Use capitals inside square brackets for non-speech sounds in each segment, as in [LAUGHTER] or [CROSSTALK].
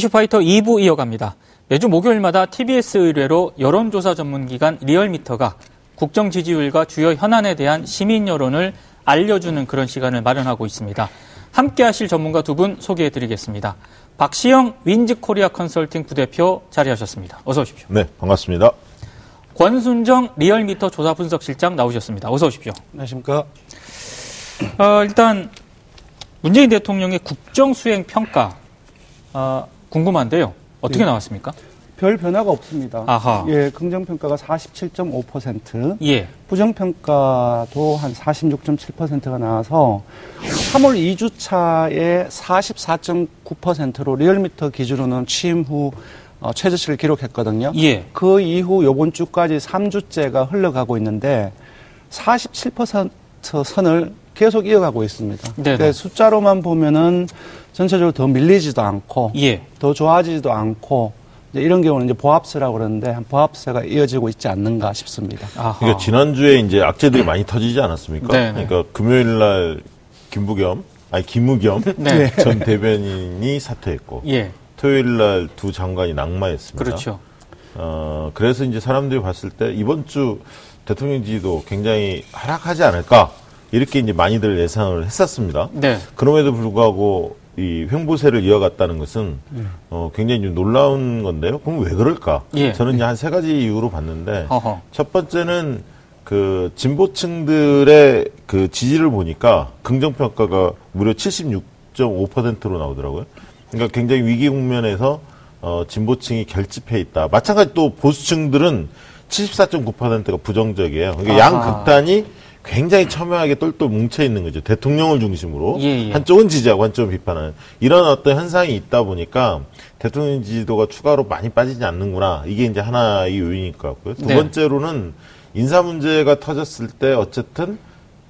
이슈파이터 2부 이어갑니다. 매주 목요일마다 TBS 의뢰로 여론조사 전문기관 리얼미터가 국정 지지율과 주요 현안에 대한 시민 여론을 알려주는 그런 시간을 마련하고 있습니다. 함께 하실 전문가 두 분 소개해 드리겠습니다. 박시영 윈지 코리아 컨설팅 부대표 자리하셨습니다. 어서 오십시오. 네, 반갑습니다. 권순정 리얼미터 조사 분석실장 나오셨습니다. 어서 오십시오. 안녕하십니까. 어, 일단 문재인 대통령의 국정 수행 평가 어, 궁금한데요. 어떻게 네. 나왔습니까? 별 변화가 없습니다. 아하. 예, 긍정평가가 47.5%, 예. 부정평가도 한 46.7%가 나와서 3월 2주차에 44.9%로 리얼미터 기준으로는 취임 후 어, 최저치를 기록했거든요. 예. 그 이후 요번 주까지 3주째가 흘러가고 있는데 47% 선을 계속 이어가고 있습니다. 네네. 숫자로만 보면은 전체적으로 더 밀리지도 않고 예. 더 좋아지지도 않고 이제 이런 경우는 이제 보합세라고 그러는데 한 보합세가 이어지고 있지 않는가 싶습니다. 아하. 그러니까 지난주에 이제 악재들이 많이 터지지 않았습니까? 네, 네. 그러니까 금요일 날 김부겸, 아니 김우겸 [LAUGHS] 네. [LAUGHS] 전 대변인이 사퇴했고 예. 토요일 날 두 장관이 낙마했습니다. 그렇죠. 어, 그래서 이제 사람들이 봤을 때 이번 주 대통령 지지도 굉장히 하락하지 않을까 이렇게 이제 많이들 예상을 했었습니다. 네. 그럼에도 불구하고 이 횡보세를 이어갔다는 것은 어, 굉장히 좀 놀라운 건데요. 그럼 왜 그럴까? 예. 저는 이제 한세 가지 이유로 봤는데 어허. 첫 번째는 그 진보층들의 그 지지를 보니까 긍정 평가가 무려 76.5%로 나오더라고요. 그러니까 굉장히 위기 국면에서 어, 진보층이 결집해 있다. 마찬가지 또 보수층들은 74.9%가 부정적이에요. 그러니까 양. 극단이 굉장히 첨예하게 똘똘 뭉쳐 있는 거죠. 대통령을 중심으로 예, 예. 한쪽은 지지하고 한쪽은 비판하는 이런 어떤 현상이 있다 보니까 대통령 지지도가 추가로 많이 빠지지 않는구나. 이게 이제 하나의 요인일 것 같고요. 두 네. 번째로는 인사 문제가 터졌을 때 어쨌든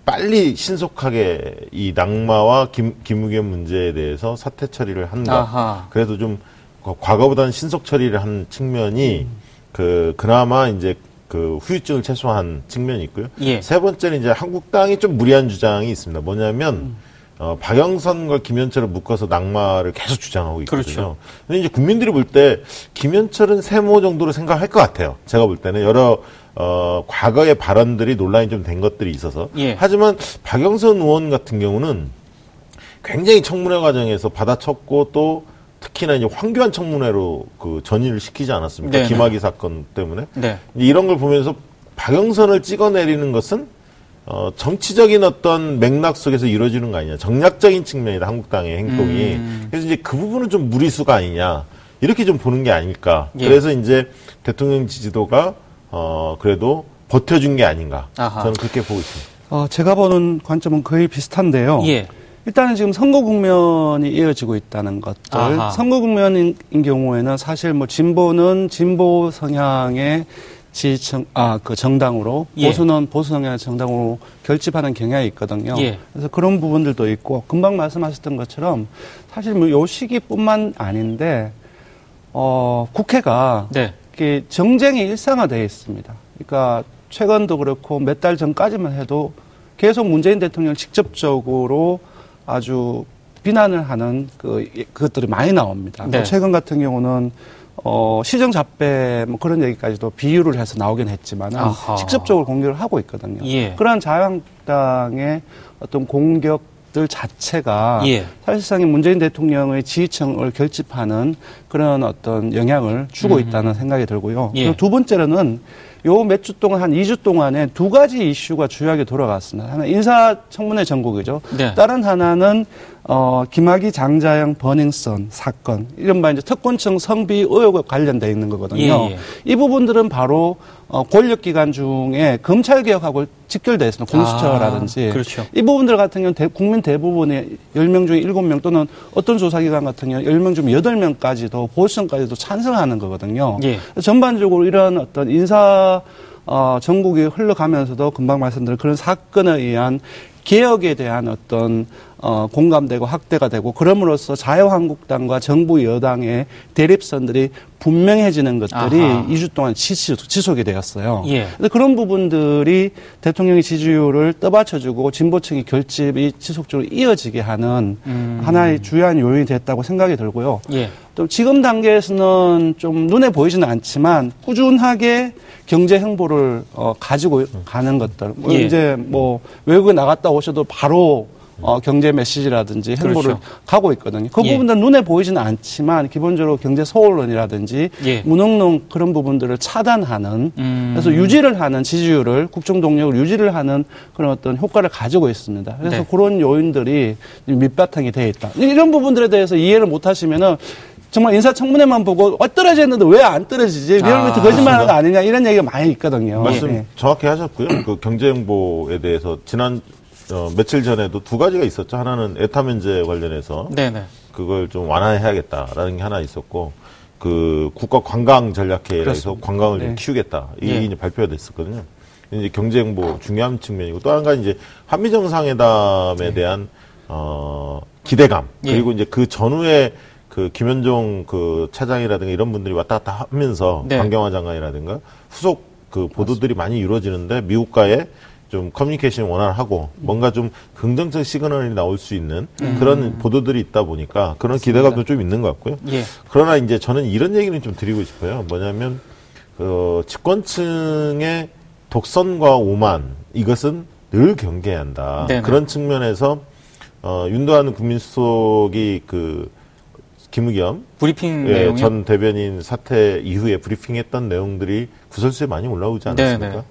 빨리 신속하게 이 낙마와 김, 김우겸 문제에 대해서 사퇴 처리를 한다. 아하. 그래도 좀 과- 과거보다는 신속 처리를 한 측면이 그 그나마 이제 그 후유증을 최소화한 측면이 있고요. 예. 세 번째는 이제 한국당이 좀 무리한 주장이 있습니다. 뭐냐면 어, 박영선과 김현철을 묶어서 낙마를 계속 주장하고 있거든요. 그렇죠. 근데 이제 국민들이 볼 때 김현철은 세모 정도로 생각할 것 같아요. 제가 볼 때는 여러 어, 과거의 발언들이 논란이 좀 된 것들이 있어서. 예. 하지만 박영선 의원 같은 경우는 굉장히 청문회 과정에서 받아쳤고 또 특히나 이제 황교안 청문회로 그 전의를 시키지 않았습니까? 네네. 김학의 사건 때문에. 네. 이런 걸 보면서 박영선을 찍어내리는 것은 어, 정치적인 어떤 맥락 속에서 이루어지는 거 아니냐. 정략적인 측면이다, 한국당의 행동이. 음. 그래서 이제 그 부분은 좀 무리수가 아니냐. 이렇게 좀 보는 게 아닐까. 예. 그래서 이제 대통령 지지도가 어, 그래도 버텨준 게 아닌가. 아하. 저는 그렇게 보고 있습니다. 어, 제가 보는 관점은 거의 비슷한데요. 예. 일단은 지금 선거 국면이 이어지고 있다는 것들. 아하. 선거 국면인 경우에는 사실 뭐 진보는 진보 성향의 지지층, 아, 그 정당으로, 예. 보수는 보수 성향의 정당으로 결집하는 경향이 있거든요. 예. 그래서 그런 부분들도 있고, 금방 말씀하셨던 것처럼 사실 뭐요 시기뿐만 아닌데, 어, 국회가 네. 이게 정쟁이 일상화되어 있습니다. 그러니까 최근도 그렇고 몇 달 전까지만 해도 계속 문재인 대통령을 직접적으로 아주 비난을 하는 그 그것들이 많이 나옵니다. 네. 또 최근 같은 경우는 어 시정 잡배 뭐 그런 얘기까지도 비유를 해서 나오긴 했지만. 직접적으로 공격을 하고 있거든요. 예. 그러한 자유한국당의 어떤 공격 들 자체가 예. 사실상 문재인 대통령의 지지층을 결집하는 그런 어떤 영향을 주고 있다는 생각이 들고요. 예. 두 번째로는 요 몇 주 동안 한 2주 동안에 두 가지 이슈가 주요하게 돌아갔습니다. 하나 인사청문회 전국이죠. 네. 다른 하나는 어, 김학의 장자영 버닝썬 사건 이른바 이제 특권층 성비 의혹과 관련돼 있는 거거든요. 예, 예. 이 부분들은 바로 어, 권력기관 중에 검찰 개혁하고 직결돼 있습니다. 공수처라든지 아, 그렇죠. 이 부분들 같은 경우는 대- 국민 대부분의 10명 중에 7명 또는 어떤 조사기관 같은 경우 10명 중에 8명까지도 보수층까지도 찬성하는 거거든요. 예. 전반적으로 이런 어떤 인사 어, 전국이 흘러가면서도 금방 말씀드린 그런 사건에 의한 개혁에 대한 어떤 어, 공감되고 확대가 되고 그럼으로써 자유한국당과 정부 여당의 대립선들이 분명해지는 것들이 아하. 2주 동안 지속, 지속이 되었어요. 예. 그래서 그런 부분들이 대통령의 지지율을 떠받쳐주고 진보층의 결집이 지속적으로 이어지게 하는 음. 하나의 주요한 요인이 됐다고 생각이 들고요. 예. 또 지금 단계에서는 좀 눈에 보이지는 않지만 꾸준하게 경제 행보를 어, 가지고 가는 것들. 뭐 예. 이제 뭐 외국에 나갔다 오셔도 바로 어, 경제 메시지라든지 행보를 그렇죠. 가고 있거든요. 그 예. 부분들은 눈에 보이지는 않지만 기본적으로 경제 소홀론이라든지 예. 무능론 그런 부분들을 차단하는 음. 그래서 유지를 하는 지지율을 국정 동력을 유지를 하는 그런 어떤 효과를 가지고 있습니다. 그래서 네. 그런 요인들이 밑바탕이 돼 있다. 이런 부분들에 대해서 이해를 못 하시면은 정말 인사청문회만 보고 어, 떨어졌는데 왜 안 떨어지지? 아, 리얼미터 거짓말하는 거 아니냐 이런 얘기가 많이 있거든요. 말씀 예. 정확히 하셨고요. 그 경제행보에 대해서 지난 어, 며칠 전에도 두 가지가 있었죠. 하나는 에타 면제 관련해서 네네. 그걸 좀 완화해야겠다라는 게 하나 있었고 그 국가 관광 전략회의에서. 관광을 좀 네. 키우겠다 이게 예. 이제 발표가 됐었거든요. 이제 경제 행보 중요한 측면이고 또 한 가지 이제 한미 정상회담에 대한 어 기대감 예. 그리고 이제 그 전후에 그 김현종 그 차장이라든가 이런 분들이 왔다 갔다 하면서 네. 강경화 장관이라든가 후속 그 보도들이 많이 이루어지는데 미국과의 좀 커뮤니케이션이 원활하고 뭔가 좀 긍정적 시그널이 나올 수 있는 음. 그런 보도들이 있다 보니까 그런 기대감도 좀 있는 것 같고요. 예. 그러나 이제 저는 이런 얘기는 좀 드리고 싶어요. 뭐냐면 그 집권층의 독선과 오만 이것은 늘 경계해야 한다. 네네. 그런 측면에서 어, 윤도한 국민수석이 그 김의겸 브리핑 예, 전 대변인 사태 이후에 브리핑했던 내용들이 구설수에 많이 올라오지 않았습니까? 네네.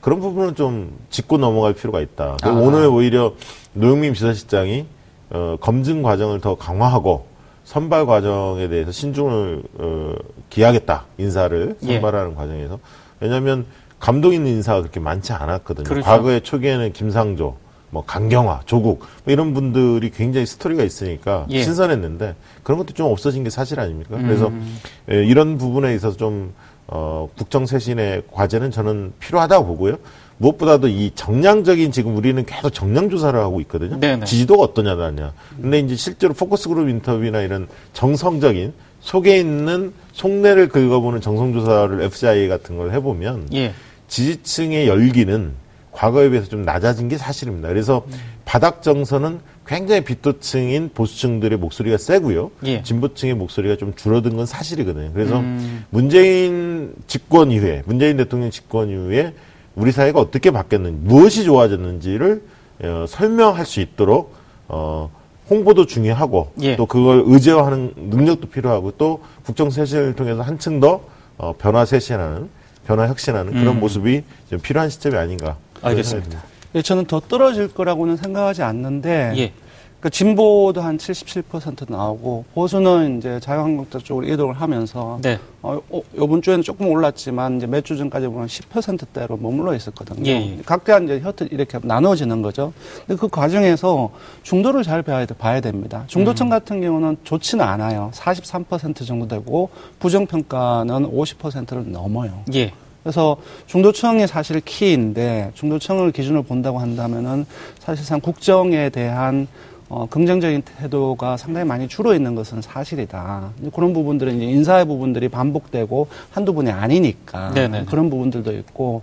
그런 부분은 좀 짚고 넘어갈 필요가 있다. 아. 오늘 오히려 노영민 비서실장이 어, 검증 과정을 더 강화하고 선발 과정에 대해서 신중을 어, 기하겠다 인사를 예. 선발하는 과정에서 왜냐하면 감동 있는 인사가 그렇게 많지 않았거든요. 그렇죠. 과거에 초기에는 김상조, 뭐 강경화, 조국 뭐 이런 분들이 굉장히 스토리가 있으니까 예. 신선했는데 그런 것도 좀 없어진 게 사실 아닙니까? 그래서 음. 예, 이런 부분에 있어서 좀 어, 국정 쇄신의 과제는 저는 필요하다고 보고요. 무엇보다도 이 정량적인 지금 우리는 계속 정량 조사를 하고 있거든요. 네네. 지지도가 어떠냐 나냐. 근데 이제 실제로 포커스 그룹 인터뷰나 이런 정성적인 속에 있는 속내를 긁어보는 정성조사를 FCI 같은 걸 해보면 예. 지지층의 열기는 과거에 비해서 좀 낮아진 게 사실입니다. 그래서 바닥 정서는 굉장히 비토층인 보수층들의 목소리가 세고요. 예. 진보층의 목소리가 좀 줄어든 건 사실이거든요. 그래서 음. 문재인 집권 이후에, 문재인 대통령 집권 이후에 우리 사회가 어떻게 바뀌었는지, 무엇이 좋아졌는지를 어, 설명할 수 있도록 어, 홍보도 중요하고 예. 또 그걸 의제화하는 능력도 필요하고 또 국정 쇄신을 통해서 한층 더 어, 변화 쇄신하는 변화 혁신하는 그런 음. 모습이 좀 필요한 시점이 아닌가. 알겠습니다. 예, 저는 더 떨어질 거라고는 생각하지 않는데 예. 그 진보도 한 77% 나오고 보수는 이제 자유한국당 쪽으로 이동을 하면서 네. 어, 어, 이번 주에는 조금 올랐지만 이제 몇 주 전까지 보면 10%대로 머물러 있었거든요. 예, 예. 각자 이제 혀트 이렇게 나눠지는 거죠. 근데 그 과정에서 중도를 잘 봐야, 봐야 됩니다. 중도층 같은 경우는 좋지는 않아요. 43% 정도 되고 부정평가는 50%를 넘어요. 예. 그래서 중도층이 사실 키인데 중도층을 기준으로 본다고 한다면은 사실상 국정에 대한 어, 긍정적인 태도가 상당히 많이 줄어 있는 것은 사실이다. 그런 부분들은 이제 인사의 부분들이 반복되고 한두 분이 아니니까 네네네. 그런 부분들도 있고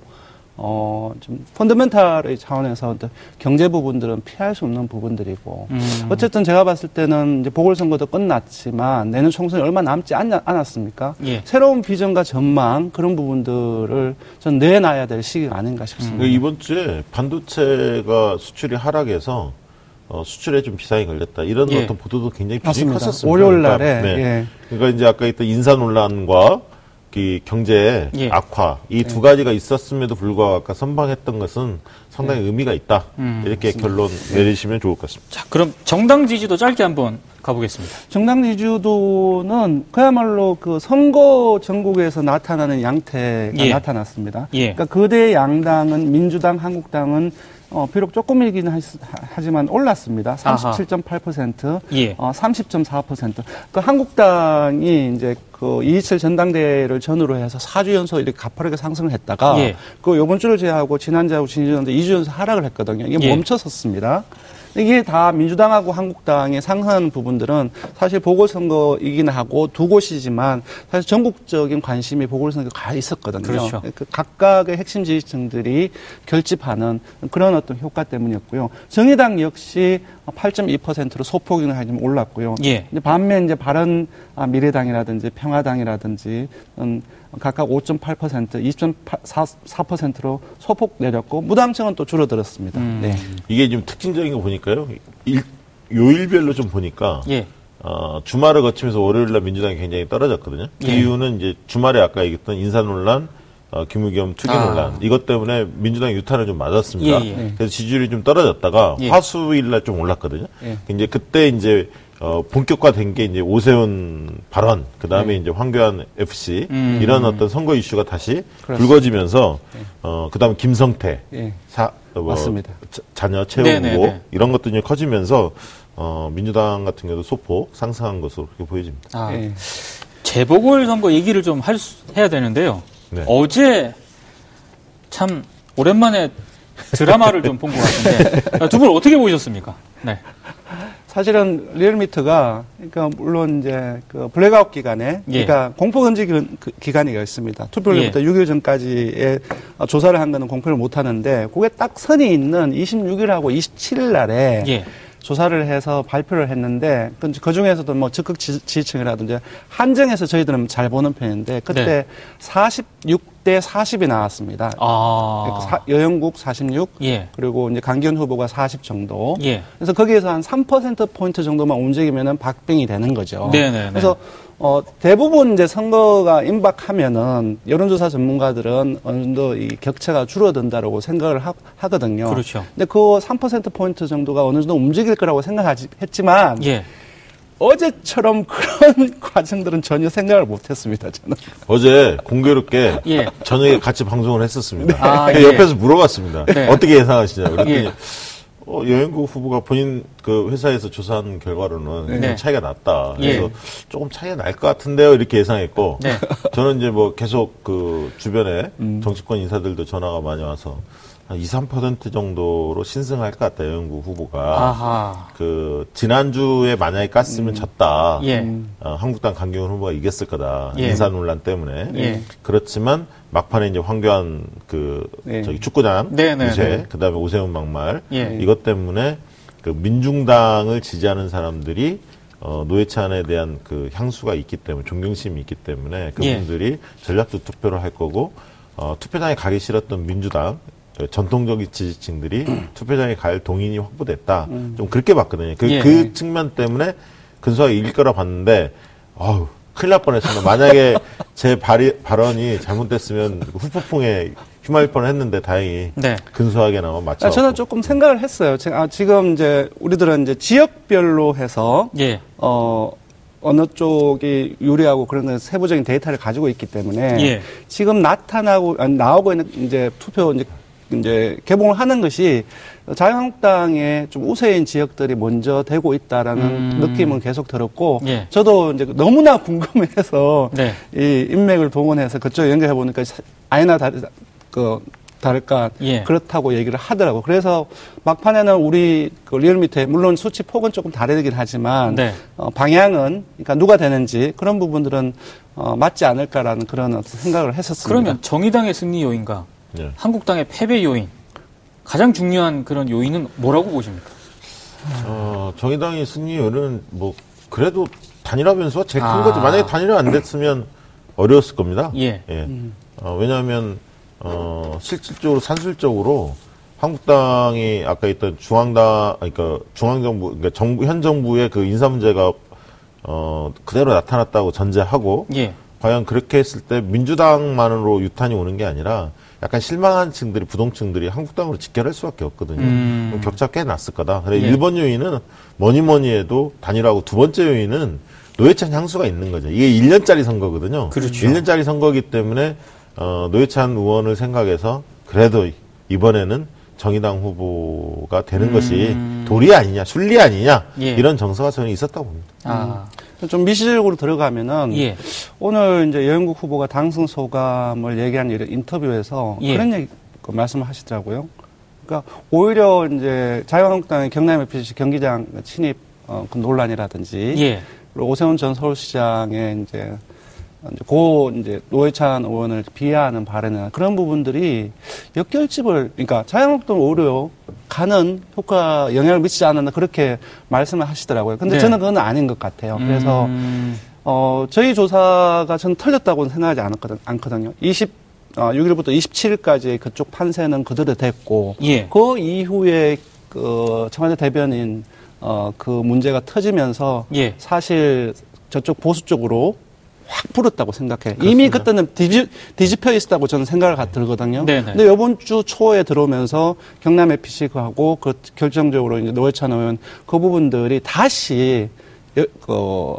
어, 좀 펀더멘탈의 차원에서 경제 부분들은 피할 수 없는 부분들이고 음. 어쨌든 제가 봤을 때는 이제 보궐선거도 끝났지만 내년 총선이 얼마 남지 않, 않았습니까? 예. 새로운 비전과 전망 그런 부분들을 전 내놔야 될 시기가 아닌가 싶습니다. 그 이번 주에 반도체가 수출이 하락해서 어, 수출에 좀 비상이 걸렸다. 이런 예. 어떤 보도도 굉장히 비중이. 컸었습니다. 월요일 날에 그러니까, 네. 예. 그러니까 이제 아까 있던 인사 논란과 그 경제 예. 악화 이두 가지가 있었음에도 불구하고 아까 선방했던 것은 상당히 의미가 있다. 음, 이렇게 결론 내리시면 좋을 것 같습니다. 자, 그럼 정당 지지도 짧게 한번 가보겠습니다. 정당 지지도는 그야말로 그 선거 전국에서 나타나는 양태가 예. 나타났습니다. 예. 그러니까 거대 양당은 민주당, 한국당은 어, 비록 조금이긴 하- 하지만 올랐습니다. 아하. 37.8%, 예. 어, 30.4%. 그 한국당이 이제 그 이희철 전당대회를 전후로 해서 4주 연속 이렇게 가파르게 상승을 했다가 예. 그 요번 주를 제외하고 지난주하고 지난주에 2주 연속 하락을 했거든요. 이게 예. 멈춰섰습니다. 이게 다 민주당하고 한국당의 상한 부분들은 사실 보궐선거이긴 하고 두 곳이지만 사실 전국적인 관심이 보궐선거에 가 있었거든요. 그렇죠. 그 각각의 핵심 지지층들이 결집하는 그런 어떤 효과 때문이었고요. 정의당 역시 8.2%로 소폭이나 좀 올랐고요. 예. 반면 이제 바른 아, 미래당이라든지 평화당이라든지 음, 각각 5.8%, 2.4%로 소폭 내렸고 무당층은 또 줄어들었습니다. 음. 네. 이게 좀 특징적인 거 보니까요. 일, 요일별로 좀 보니까 예. 어, 주말을 거치면서 월요일 날 민주당이 굉장히 떨어졌거든요. 그 예. 이유는 이제 주말에 아까 얘기했던 인사 논란, 어, 김의겸 투기 아. 논란 이것 때문에 민주당 유탄을 좀 맞았습니다. 예, 예. 그래서 지지율이 좀 떨어졌다가 예. 화수일 날 좀 올랐거든요. 예. 이제 그때 이제 어, 본격화된 게 이제 오세훈 발언, 그 다음에 이제 황교안 FC 예. 음. 이런 어떤 선거 이슈가 다시 그렇습니다. 불거지면서 어, 그 다음에 김성태 예. 사, 어, 뭐, 맞습니다. 자- 자녀 채용 네네네. 후보 이런 것들이 커지면서 어, 민주당 같은 경우도 소폭 상승한 것으로 그렇게 보여집니다. 아, 예. 재보궐 선거 얘기를 좀할 수- 해야 되는데요. 네. 어제 참 오랜만에 드라마를 좀 본 것 같은데 [LAUGHS] 두 분 어떻게 보셨습니까? 네. 사실은 리얼미터가 그러니까 물론 이제 그 블랙아웃 기간에 예. 그러니까 공표 금지 기- 그 기간이 있습니다. 투표일부터 예. 6일 전까지의 어, 조사를 한 거는 공표를 못 하는데 그게 딱 선이 있는 26일하고 27일 날에 예. 조사를 해서 발표를 했는데 그 중에서도 뭐 적극 지- 지지층이라든지 한정해서 저희들은 잘 보는 편인데 그때 네. 46대 40이 나왔습니다. 아. 그러니까 사- 여영국 46 예. 그리고 이제 강기윤 후보가 40 정도. 예. 그래서 거기에서 한 3% 포인트 정도만 움직이면은 박빙이 되는 거죠. 네네네. 그래서 어, 대부분 이제 선거가 임박하면은 여론조사 전문가들은 어느 정도 이 격차가 줄어든다라고 생각을 하, 거든요 그렇죠. 근데 그 3% 포인트 정도가 어느 정도 움직일 거라고 생각했지만 예. 어제처럼 [LAUGHS] 그런 과정들은 전혀 생각을 못했습니다. 저는. 어제 공교롭게 예. 저녁에 같이 방송을 했었습니다. 아, 그래서 예. 옆에서 물어봤습니다. 네. 어떻게 예상하시냐고. 그랬더니 예. 어, 여행국 후보가 본인 그 회사에서 조사한 결과로는 네. 좀 차이가 났다. 그래서 예. 조금 차이가 날 것 같은데요. 이렇게 예상했고 네. 저는 이제 뭐 계속 그 주변에 음. 정치권 인사들도 전화가 많이 와서 한 2, 3% 정도로 신승할 것 같다. 여행국 후보가. 아하. 그 지난주에 만약에 깠으면 졌다. 예. 어, 한국당 강경원 후보가 이겼을 거다. 예. 인사 논란 때문에. 예. 그렇지만 막판에 이제 황교안 그 네. 저기 축구장 네, 네, 유세, 네. 그 다음에 오세훈 막말 예. 이것 때문에 그 민중당을 지지하는 사람들이 어, 노회찬에 대한 그 향수가 있기 때문에 존경심이 있기 때문에 예. 그분들이 전략적 투표를 할 거고 어, 투표장에 가기 싫었던 민주당 그 전통적인 지지층들이 [CLEARS THROAT] 투표장에 갈 동인이 확보됐다. 좀 그렇게 봤거든요. 그, 예. 그 측면 때문에 근소하게 이길 거라 봤는데, 어우, 큰일 날 뻔했습니다. 만약에 [LAUGHS] 제 발이, 발언이 잘못됐으면 후폭풍에 휘말릴 뻔 했는데 다행히 네. 근소하게나마 맞춰. 아, 저는 조금 생각을 했어요. 제- 아, 지금 이제 우리들은 이제 지역별로 해서 예. 어, 어느 쪽이 유리하고 그런 건 세부적인 데이터를 가지고 있기 때문에 예. 지금 나타나고 아니, 나오고 있는 이제 투표 이제 이제 개봉을 하는 것이 자유한국당의 좀 우세인 지역들이 먼저 되고 있다라는 음. 느낌은 계속 들었고 예. 저도 이제 너무나 궁금해서 [LAUGHS] 네. 이 인맥을 동원해서 그쪽 연결해 보니까 아니나 다르 그 다를까 예. 그렇다고 얘기를 하더라고. 그래서 막판에는 우리 그 리얼미터에 물론 수치 폭은 조금 다르긴 하지만 네. 어, 방향은 그러니까 누가 되는지 그런 부분들은 어, 맞지 않을까라는 그런 생각을 했었습니다. 그러면 정의당의 승리 요인과 예. 한국당의 패배 요인 가장 중요한 그런 요인은 뭐라고 보십니까? 어, 정의당의 승리율은 뭐, 그래도 단일화 변수가 제일 큰 아. 거죠. 만약에 단일화 안 됐으면 어려웠을 겁니다. 예. 어, 왜냐하면, 어, 실질적으로, 산술적으로 한국당이 아까 있던 중앙당, 그러니까 중앙정부, 그러니까 정부, 현 정부의 그 인사 문제가 어, 그대로 나타났다고 전제하고 예. 과연 그렇게 했을 때 민주당만으로 유탄이 오는 게 아니라 약간 실망한 층들이 부동층들이 한국당으로 직결할 수밖에 없거든요. 음. 격차 꽤 났을 거다. 그래 예. 1번 요인은 뭐니 뭐니 해도 단일하고 두 번째 요인은 노회찬 향수가 있는 거죠. 이게 1년짜리 선거거든요. 그렇죠. 1년짜리 선거기 때문에 어, 노회찬 의원을 생각해서 그래도 이번에는 정의당 후보가 되는 것이 도리 아니냐, 순리 아니냐 음. 예. 이런 정서가 저는 있었다고 봅니다. 아. 좀 미시적으로 들어가면은 예. 오늘 이제 여영국 후보가 당선 소감을 얘기한 이런 인터뷰에서 예. 그런 얘기 그 말씀을 하시더라고요. 그러니까 오히려 이제 자유한국당의 경남 FC 경기장 침입 어, 그 논란이라든지 예. 그리고 오세훈 전 서울시장의 이제 이제 고 이제 노회찬 의원을 비하하는 발언이나 그런 부분들이 역결집을 그러니까 자유한국당 오히려 가는 효과 영향을 미치지 않았나 그렇게 말씀을 하시더라고요. 근데 네. 저는 그건 아닌 것 같아요. 그래서 음, 어, 저희 조사가 저는 틀렸다고는 생각하지 않았거든, 않거든요. 20, 어, 6일부터 27일까지 그쪽 판세는 그대로 됐고, 예. 그 이후에 그 청와대 대변인 어, 그 문제가 터지면서 예. 사실 저쪽 보수 쪽으로 확 불었다고 생각해. 이미 그때는 뒤집, 뒤집혀 있었다고 저는 생각을 가- 들거든요. 네네. 근데 이번 주 초에 들어오면서 경남 FC하고 그 결정적으로 이제 노회찬 의원 그 부분들이 다시 여, 그,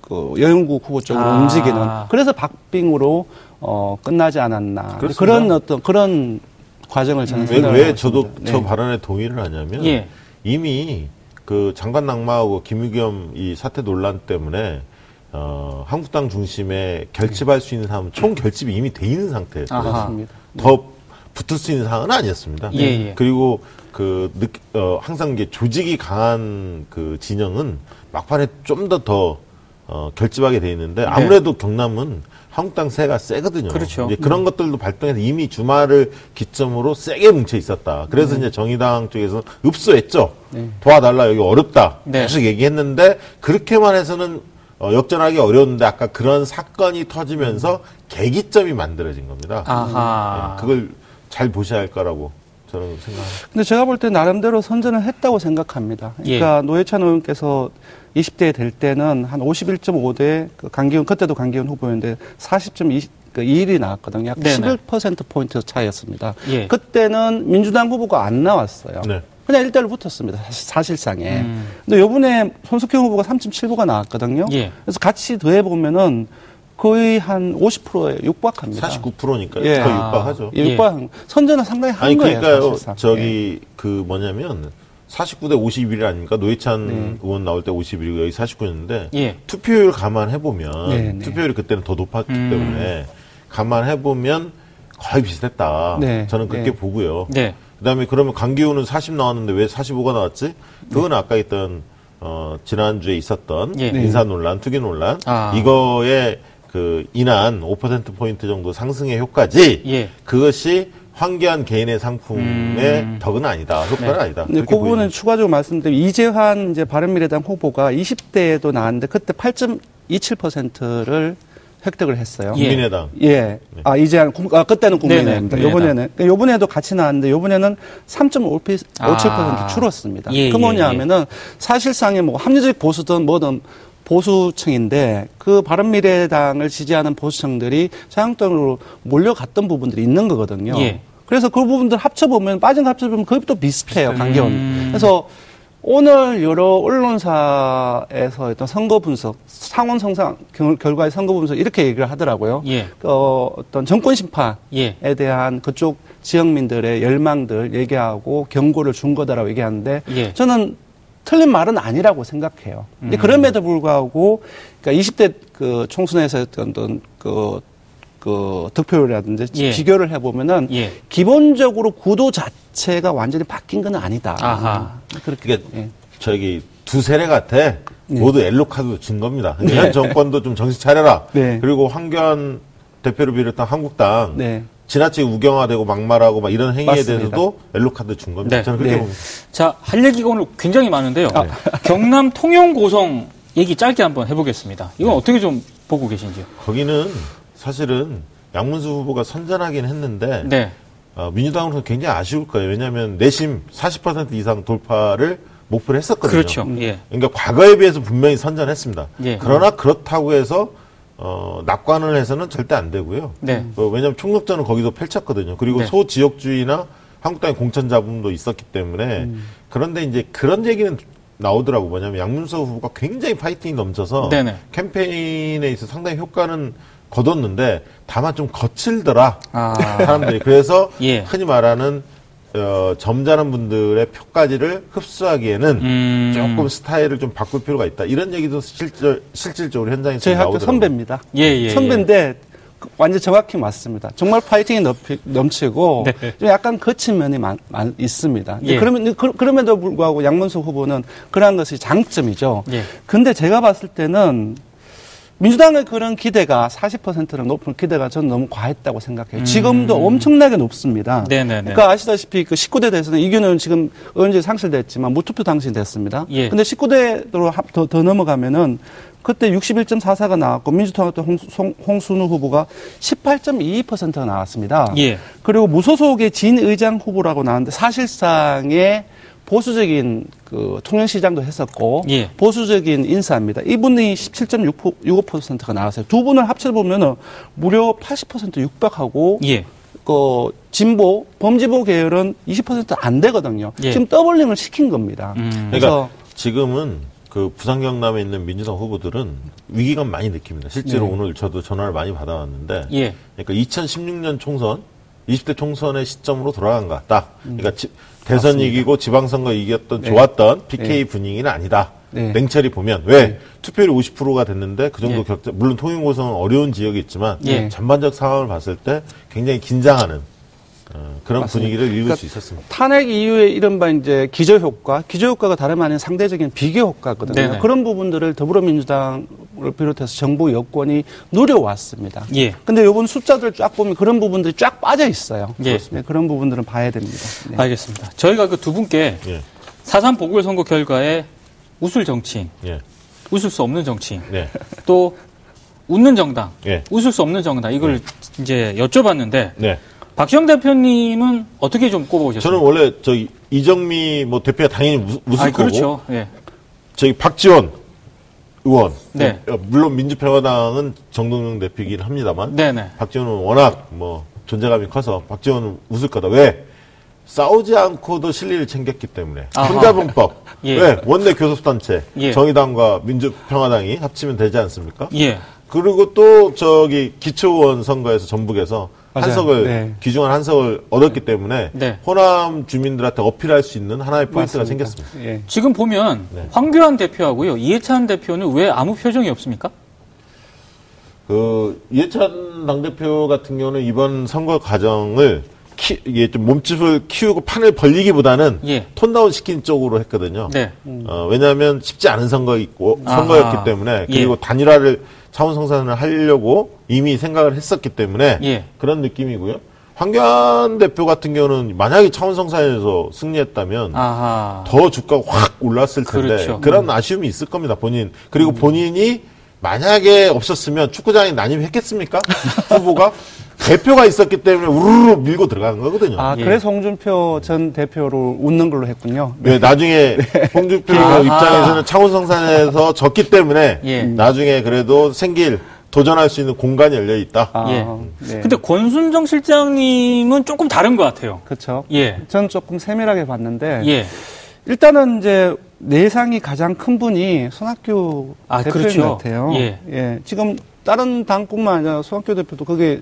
그 여영국 후보 쪽으로 아. 움직이는 그래서 박빙으로 어, 끝나지 않았나 그렇습니다. 그런 어떤 그런 과정을 저는 왜, 생각을 왜 하고 저도 있습니다. 저 네. 발언에 동의를 하냐면 예. 이미 그 장관 낙마하고 김유겸 이 사태 논란 때문에 어, 한국당 중심에 결집할 수 있는 사람은 총 결집이 이미 돼 있는. 그렇습니다. 더 붙을 수 있는 상황은 아니었습니다. 예, 예. 그리고 그 느, 어, 항상 이게 조직이 강한 그 진영은 막판에 좀 더더 어, 결집하게 돼 있는데 아무래도 경남은 한국당 세가 세거든요. 네. 그렇죠. 이제 그런 것들도 발동해서 이미 주말을 기점으로 세게 뭉쳐 있었다. 그래서 네. 이제 정의당 쪽에서 읍소했죠. 도와달라 여기 어렵다. 네. 계속 얘기했는데 그렇게만 해서는 어, 역전하기 어려운데 아까 그런 사건이 터지면서 계기점이 만들어진 겁니다. 아하. 네, 그걸 잘 보셔야 할 거라고 저는 생각합니다. 근데 제가 볼 때 나름대로 선전을 했다고 생각합니다. 그러니까 예. 노회찬 의원께서 20대 될 때는 한 51.5대 그 강기훈 그때도 강기훈 후보였는데 40.2일이 나왔거든요. 약 네네. 11% 포인트 차이였습니다. 예. 그때는 민주당 후보가 안 나왔어요. 네. 그냥 일대를 붙었습니다. 사실- 사실상에. 음. 근데 요번에 손석형 후보가 3.79가 나왔거든요. 예. 그래서 같이 더해 보면은 거의 한 50%에 육박합니다. 49%니까 예. 거의 아. 육박하죠. 예, 육박. 선전은 상당히 한 아니 거예요. 그러니까요. 사실상. 예. 저기 그 뭐냐면 49대 51 아닙니까? 노회찬 네. 의원 나올 때 51이고 여기 49였는데 예. 투표율 감안해 보면 네, 네. 투표율이 그때는 더 높았기 음. 때문에 감안해 보면 거의 비슷했다. 네, 저는 그렇게 네. 보고요. 네. 그다음에 그러면 강기훈은 40 나왔는데 왜 45가 나왔지? 그건 아까 있던 어 지난주에 있었던 예. 인사 논란, 투기 논란 아. 이거에 그 인한 5% 포인트 정도 상승의 효과지. 예. 그것이 황교안 개인의 상품의 음. 덕은 아니다. 효과는 네. 아니다. 근데 그 부분은 보이죠. 추가적으로 말씀드리면 이재환 이제 바른미래당 후보가 20대에도 나왔는데 그때 8.27%를 획득을 했어요. 예. 국민의당. 예. 아, 이재환, 국- 아, 그때는 국민의당입니다. 네네, 요번에는. 그러니까 요번에도 같이 나왔는데, 요번에는 3.57% 아. 줄었습니다. 예, 그 뭐냐 예, 예. 하면은 사실상의 뭐 합리적 보수든 뭐든 보수층인데 그 바른미래당을 지지하는 보수층들이 자유한국당으로 몰려갔던 부분들이 있는 거거든요. 예. 그래서 그 부분들 합쳐보면, 빠진 거 합쳐보면 거의 또 비슷해요, 간격은. 음. 그래서 오늘 여러 언론사에서 어떤 선거 분석, 상원 성상 결- 결과의 선거 분석 이렇게 얘기를 하더라고요. 예. 어, 어떤 정권 심판에 예. 대한 그쪽 지역민들의 열망들 얘기하고 경고를 준 거다라고 얘기하는데 예. 저는 틀린 말은 아니라고 생각해요. 음. 그럼에도 불구하고 그러니까 20대 그 총선에서 어떤 그, 그 득표율이라든지 예. 비교를 해보면은 예. 기본적으로 구도 자체가 완전히 바뀐 건 아니다. 아하. 그렇게 그게 예. 저기 두 세례 같아. 모두 엘로 카드 준 겁니다. 네. 현 정권도 좀 정신 차려라. 네. 그리고 황교안 대표를 비롯한 한국당 네. 지나치게 우경화되고 막말하고 막 이런 행위에 맞습니다. 대해서도 엘로 카드 준 겁니다. 네. 저는 그렇게 네. 봅니다. 자, 할 얘기가 오늘 굉장히 많은데요. 경남 통영 고성 얘기 짧게 한번 해보겠습니다. 이건 어떻게 좀 보고 계신지요? 거기는 사실은 양문수 후보가 선전하긴 했는데 네. 어, 민주당으로서 굉장히 아쉬울 거예요. 왜냐하면 내심 40% 이상 돌파를 목표로 했었거든요. 그렇죠. 예. 그러니까 과거에 비해서 분명히 선전했습니다. 예. 그러나 그렇다고 해서 어, 낙관을 해서는 절대 안 되고요. 네. 어, 왜냐하면 총력전은 거기도 펼쳤거든요. 그리고 네. 소지역주의나 한국당의 공천 자금도 있었기 때문에 음. 그런데 이제 그런 얘기는 나오더라고 뭐냐면 양문서 후보가 굉장히 파이팅이 넘쳐서 네네. 캠페인에 있어 서 상당히 효과는 거뒀는데 다만 좀 거칠더라 아. 사람들이 그래서 [LAUGHS] 예. 흔히 말하는 어, 점잖은 분들의 표까지를 흡수하기에는 음. 조금 스타일을 좀 바꿀 필요가 있다 이런 얘기도 실질, 실질적으로 현장에서 저희 학교 나오더라고요. 선배입니다. 예, 예, 예. 선배인데 완전 정확히 맞습니다. 정말 파이팅이 넘 치, 고 네. 좀 약간 거친 면이 많, 많 있습니다. 예. 그러면 그, 그럼에도 불구하고 양문수 후보는 그러한 것이 장점이죠. 예. 근데 제가 봤을 때는 민주당의 그런 기대가 40%는 높은 기대가 저는 너무 과했다고 생각해요. 지금도 엄청나게 높습니다. 음. 네네네. 그러니까 아시다시피 그 19대 대선은 이규는 지금 의원직 상실됐지만 무투표 당시 됐습니다. 예. 근데 19대로 더, 더 넘어가면은 그때 61.44가 나왔고 민주통합당 홍, 홍순우 후보가 18.22%가 나왔습니다. 예. 그리고 무소속의 진 의장 후보라고 나왔는데 사실상의 보수적인 그 통영시장도 했었고 예. 보수적인 인사입니다. 이분이 17.65%가 나왔어요. 두 분을 합쳐 보면은 무려 80% 육박하고 예. 그 진보 범진보 계열은 20%안 되거든요. 예. 지금 더블링을 시킨 겁니다. 음. 그래서 그러니까 지금은 그 부산 경남에 있는 민주당 후보들은 위기감 많이 느낍니다. 실제로 네. 오늘 저도 전화를 많이 받아왔는데, 예. 그러니까 2016년 총선, 20대 총선의 시점으로 돌아간 것 같다. 그러니까 지- 대선 맞습니다. 이기고 지방선거 이겼던 네. 좋았던 PK 분위기는 아니다. 네. 냉철히 보면 왜 투표율이 50%가 됐는데 그 정도 예. 격차 물론 통일고성은 어려운 지역이 있지만 예. 전반적 상황을 봤을 때 굉장히 긴장하는 어, 그런 맞습니다. 분위기를 읽을 그러니까 수 있었습니다. 탄핵 이후에 이른바 이제 기저효과, 기저효과가 다름 아닌 상대적인 비교효과거든요. 네네. 그런 부분들을 더불어민주당 을 비롯해서 정부 여권이 누려왔습니다. 예. 근데 요번 숫자들 쫙 보면 그런 부분들이 쫙 빠져 있어요. 예. 네, 그런 부분들은 봐야 됩니다. 네. 알겠습니다. 저희가 그 두 분께 예, 사산 보궐선거 결과에 웃을 정치인, 예, 웃을 수 없는 정치인, 네, 또 웃는 정당, 예. 웃을 수 없는 정당 이걸 이제 여쭤봤는데 네. 박시영 대표님은 어떻게 좀 꼽아오셨어요? 저는 원래 저 이정미 뭐 대표가 당연히 우- 웃을 아, 거고 그렇죠. 예. 저기 박지원 의원 네. 어, 물론 민주평화당은 정동영 대표이긴 합니다만 네네. 박지원은 워낙 뭐 존재감이 커서 박지원은 웃을 거다 왜 싸우지 않고도 실리를 챙겼기 때문에 아하. 혼자분법 [LAUGHS] 예. 왜 원내 교섭단체 예. 정의당과 민주평화당이 합치면 되지 않습니까? 예. 그리고 또 저기 기초원 선거에서 전북에서. 한석을 네. 귀중한 한석을 얻었기 때문에 네. 호남 주민들한테 어필할 수 있는 하나의 포인트가 맞습니다. 생겼습니다. 예. 지금 보면 네. 황교안 대표하고요 이해찬 대표는 왜 아무 표정이 없습니까? 그 이해찬 당 대표 같은 경우는 이번 선거 과정을 키, 이게 좀 몸집을 키우고 판을 벌리기보다는 예. 톤다운 시킨 쪽으로 했거든요. 네. 어, 왜냐하면 쉽지 않은 선거 있고 아하. 선거였기 때문에 그리고 예. 단일화를 차원 성산을 하려고 이미 생각을 했었기 때문에 예. 그런 느낌이고요. 황교안 대표 같은 경우는 만약에 차원 성산에서 승리했다면 아하. 더 주가가 확 올랐을 텐데 그렇죠. 그런 아쉬움이 있을 겁니다. 본인 그리고 본인이 만약에 없었으면 축구장에 난입했겠습니까? [LAUGHS] 후보가 대표가 있었기 때문에 우르르 밀고 들어가는 거거든요. 아, 예. 그래서 홍준표 전 대표로 웃는 걸로 했군요. 네, 나중에 [LAUGHS] 홍준표 아하. 입장에서는 창원성산에서 졌기 때문에 예. 나중에 그래도 생길 도전할 수 있는 공간이 열려 있다. 아, 예. 네. 근데 권순정 실장님은 조금 다른 것 같아요. 그렇죠. 예. 전 조금 세밀하게 봤는데 예. 일단은 이제 내상이 가장 큰 분이 손학규 아, 대표인 그렇죠. 것 같아요. 예. 지금 다른 당뿐만 아니라 손학규 대표도 그게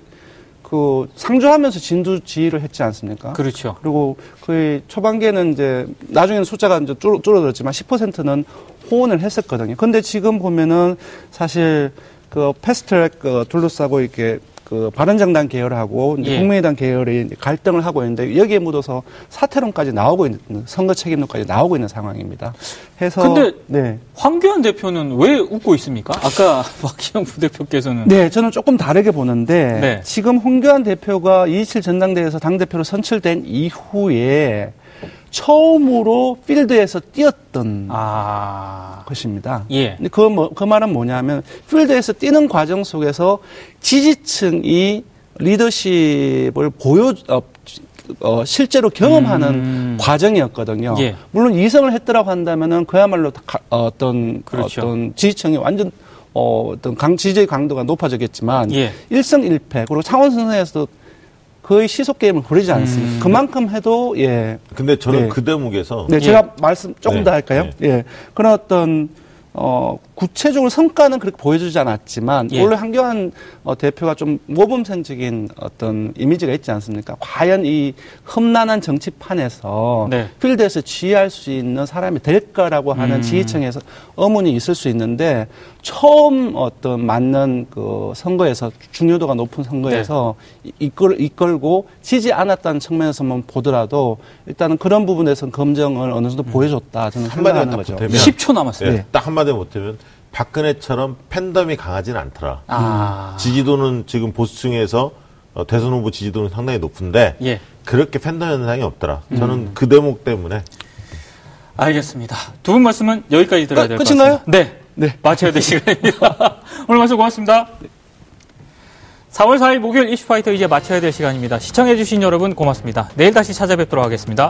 그 상주하면서 진두 지휘를 했지 않습니까? 그렇죠. 그리고 거의 초반기에는 이제 나중에는 숫자가 이제 줄, 줄어들었지만 10%는 호언을 했었거든요. 근데 지금 보면은 사실 그 패스트트랙 그 둘러싸고 이렇게 그 바른정당 계열하고 이제 예. 국민의당 계열이 갈등을 하고 있는데 여기에 묻어서 사퇴론까지 나오고 있는 선거 책임론까지 나오고 있는 상황입니다. 해서 근데 네. 황교안 대표는 왜 웃고 있습니까? 아까 [LAUGHS] 박시영 부대표께서는 네, 저는 조금 다르게 보는데 네. 지금 홍교안 대표가 227 전당대회에서 당 대표로 선출된 이후에 처음으로 필드에서 뛰었던 아. 것입니다. 예. 근데 그, 뭐, 그 말은 뭐냐면 필드에서 뛰는 과정 속에서 지지층이 리더십을 보여 어, 어, 실제로 경험하는 음. 과정이었거든요. 예. 물론 이성을 했더라고 한다면은 그야말로 가- 어, 어떤 그렇죠. 어떤 지지층이 완전 어, 어떤 강 지지의 강도가 높아졌겠지만 예. 일승일패 그리고 창원 선생에서도 거의 시속 게임을 벌이지 않습니다. 음. 그만큼 해도 예. 근데 저는 네. 그 대목에서 네, 예. 제가 말씀 조금 네, 더 할까요? 네. 예. 그런 어떤 어 구체적으로 성과는 그렇게 보여주지 않았지만 예. 원래 한교안 어, 대표가 좀 모범생적인 어떤 이미지가 있지 않습니까? 과연 이 험난한 정치판에서 네. 필드에서 지휘할 수 있는 사람이 될 거라고 하는 음. 지휘층에서 의문이 있을 수 있는데 처음 어떤 맞는 그 선거에서 중요도가 높은 선거에서 네. 이- 이끌 이끌고 지지 않았다는 측면에서만 보더라도 일단은 그런 부분에서는 검증을 어느 정도 보여줬다 저는 한마디만 생각하는 딱 거죠. 보태면 10초 남았어요. 예, 네. 딱 한마디 못하면 박근혜처럼 팬덤이 강하지는 않더라. 아. 지지도는 지금 보수층에서 어, 대선 후보 지지도는 상당히 높은데 예. 그렇게 팬덤 현상이 없더라. 음. 저는 그 대목 때문에 알겠습니다. 두 분 말씀은 여기까지 들어야 아, 될것 끝인가요? 같습니다. 네. 네. 마쳐야 될 시간입니다. [LAUGHS] 오늘 말씀 고맙습니다. 4월 4일 목요일 이슈파이터 이제 마쳐야 될 시간입니다. 시청해주신 여러분 고맙습니다. 내일 다시 찾아뵙도록 하겠습니다.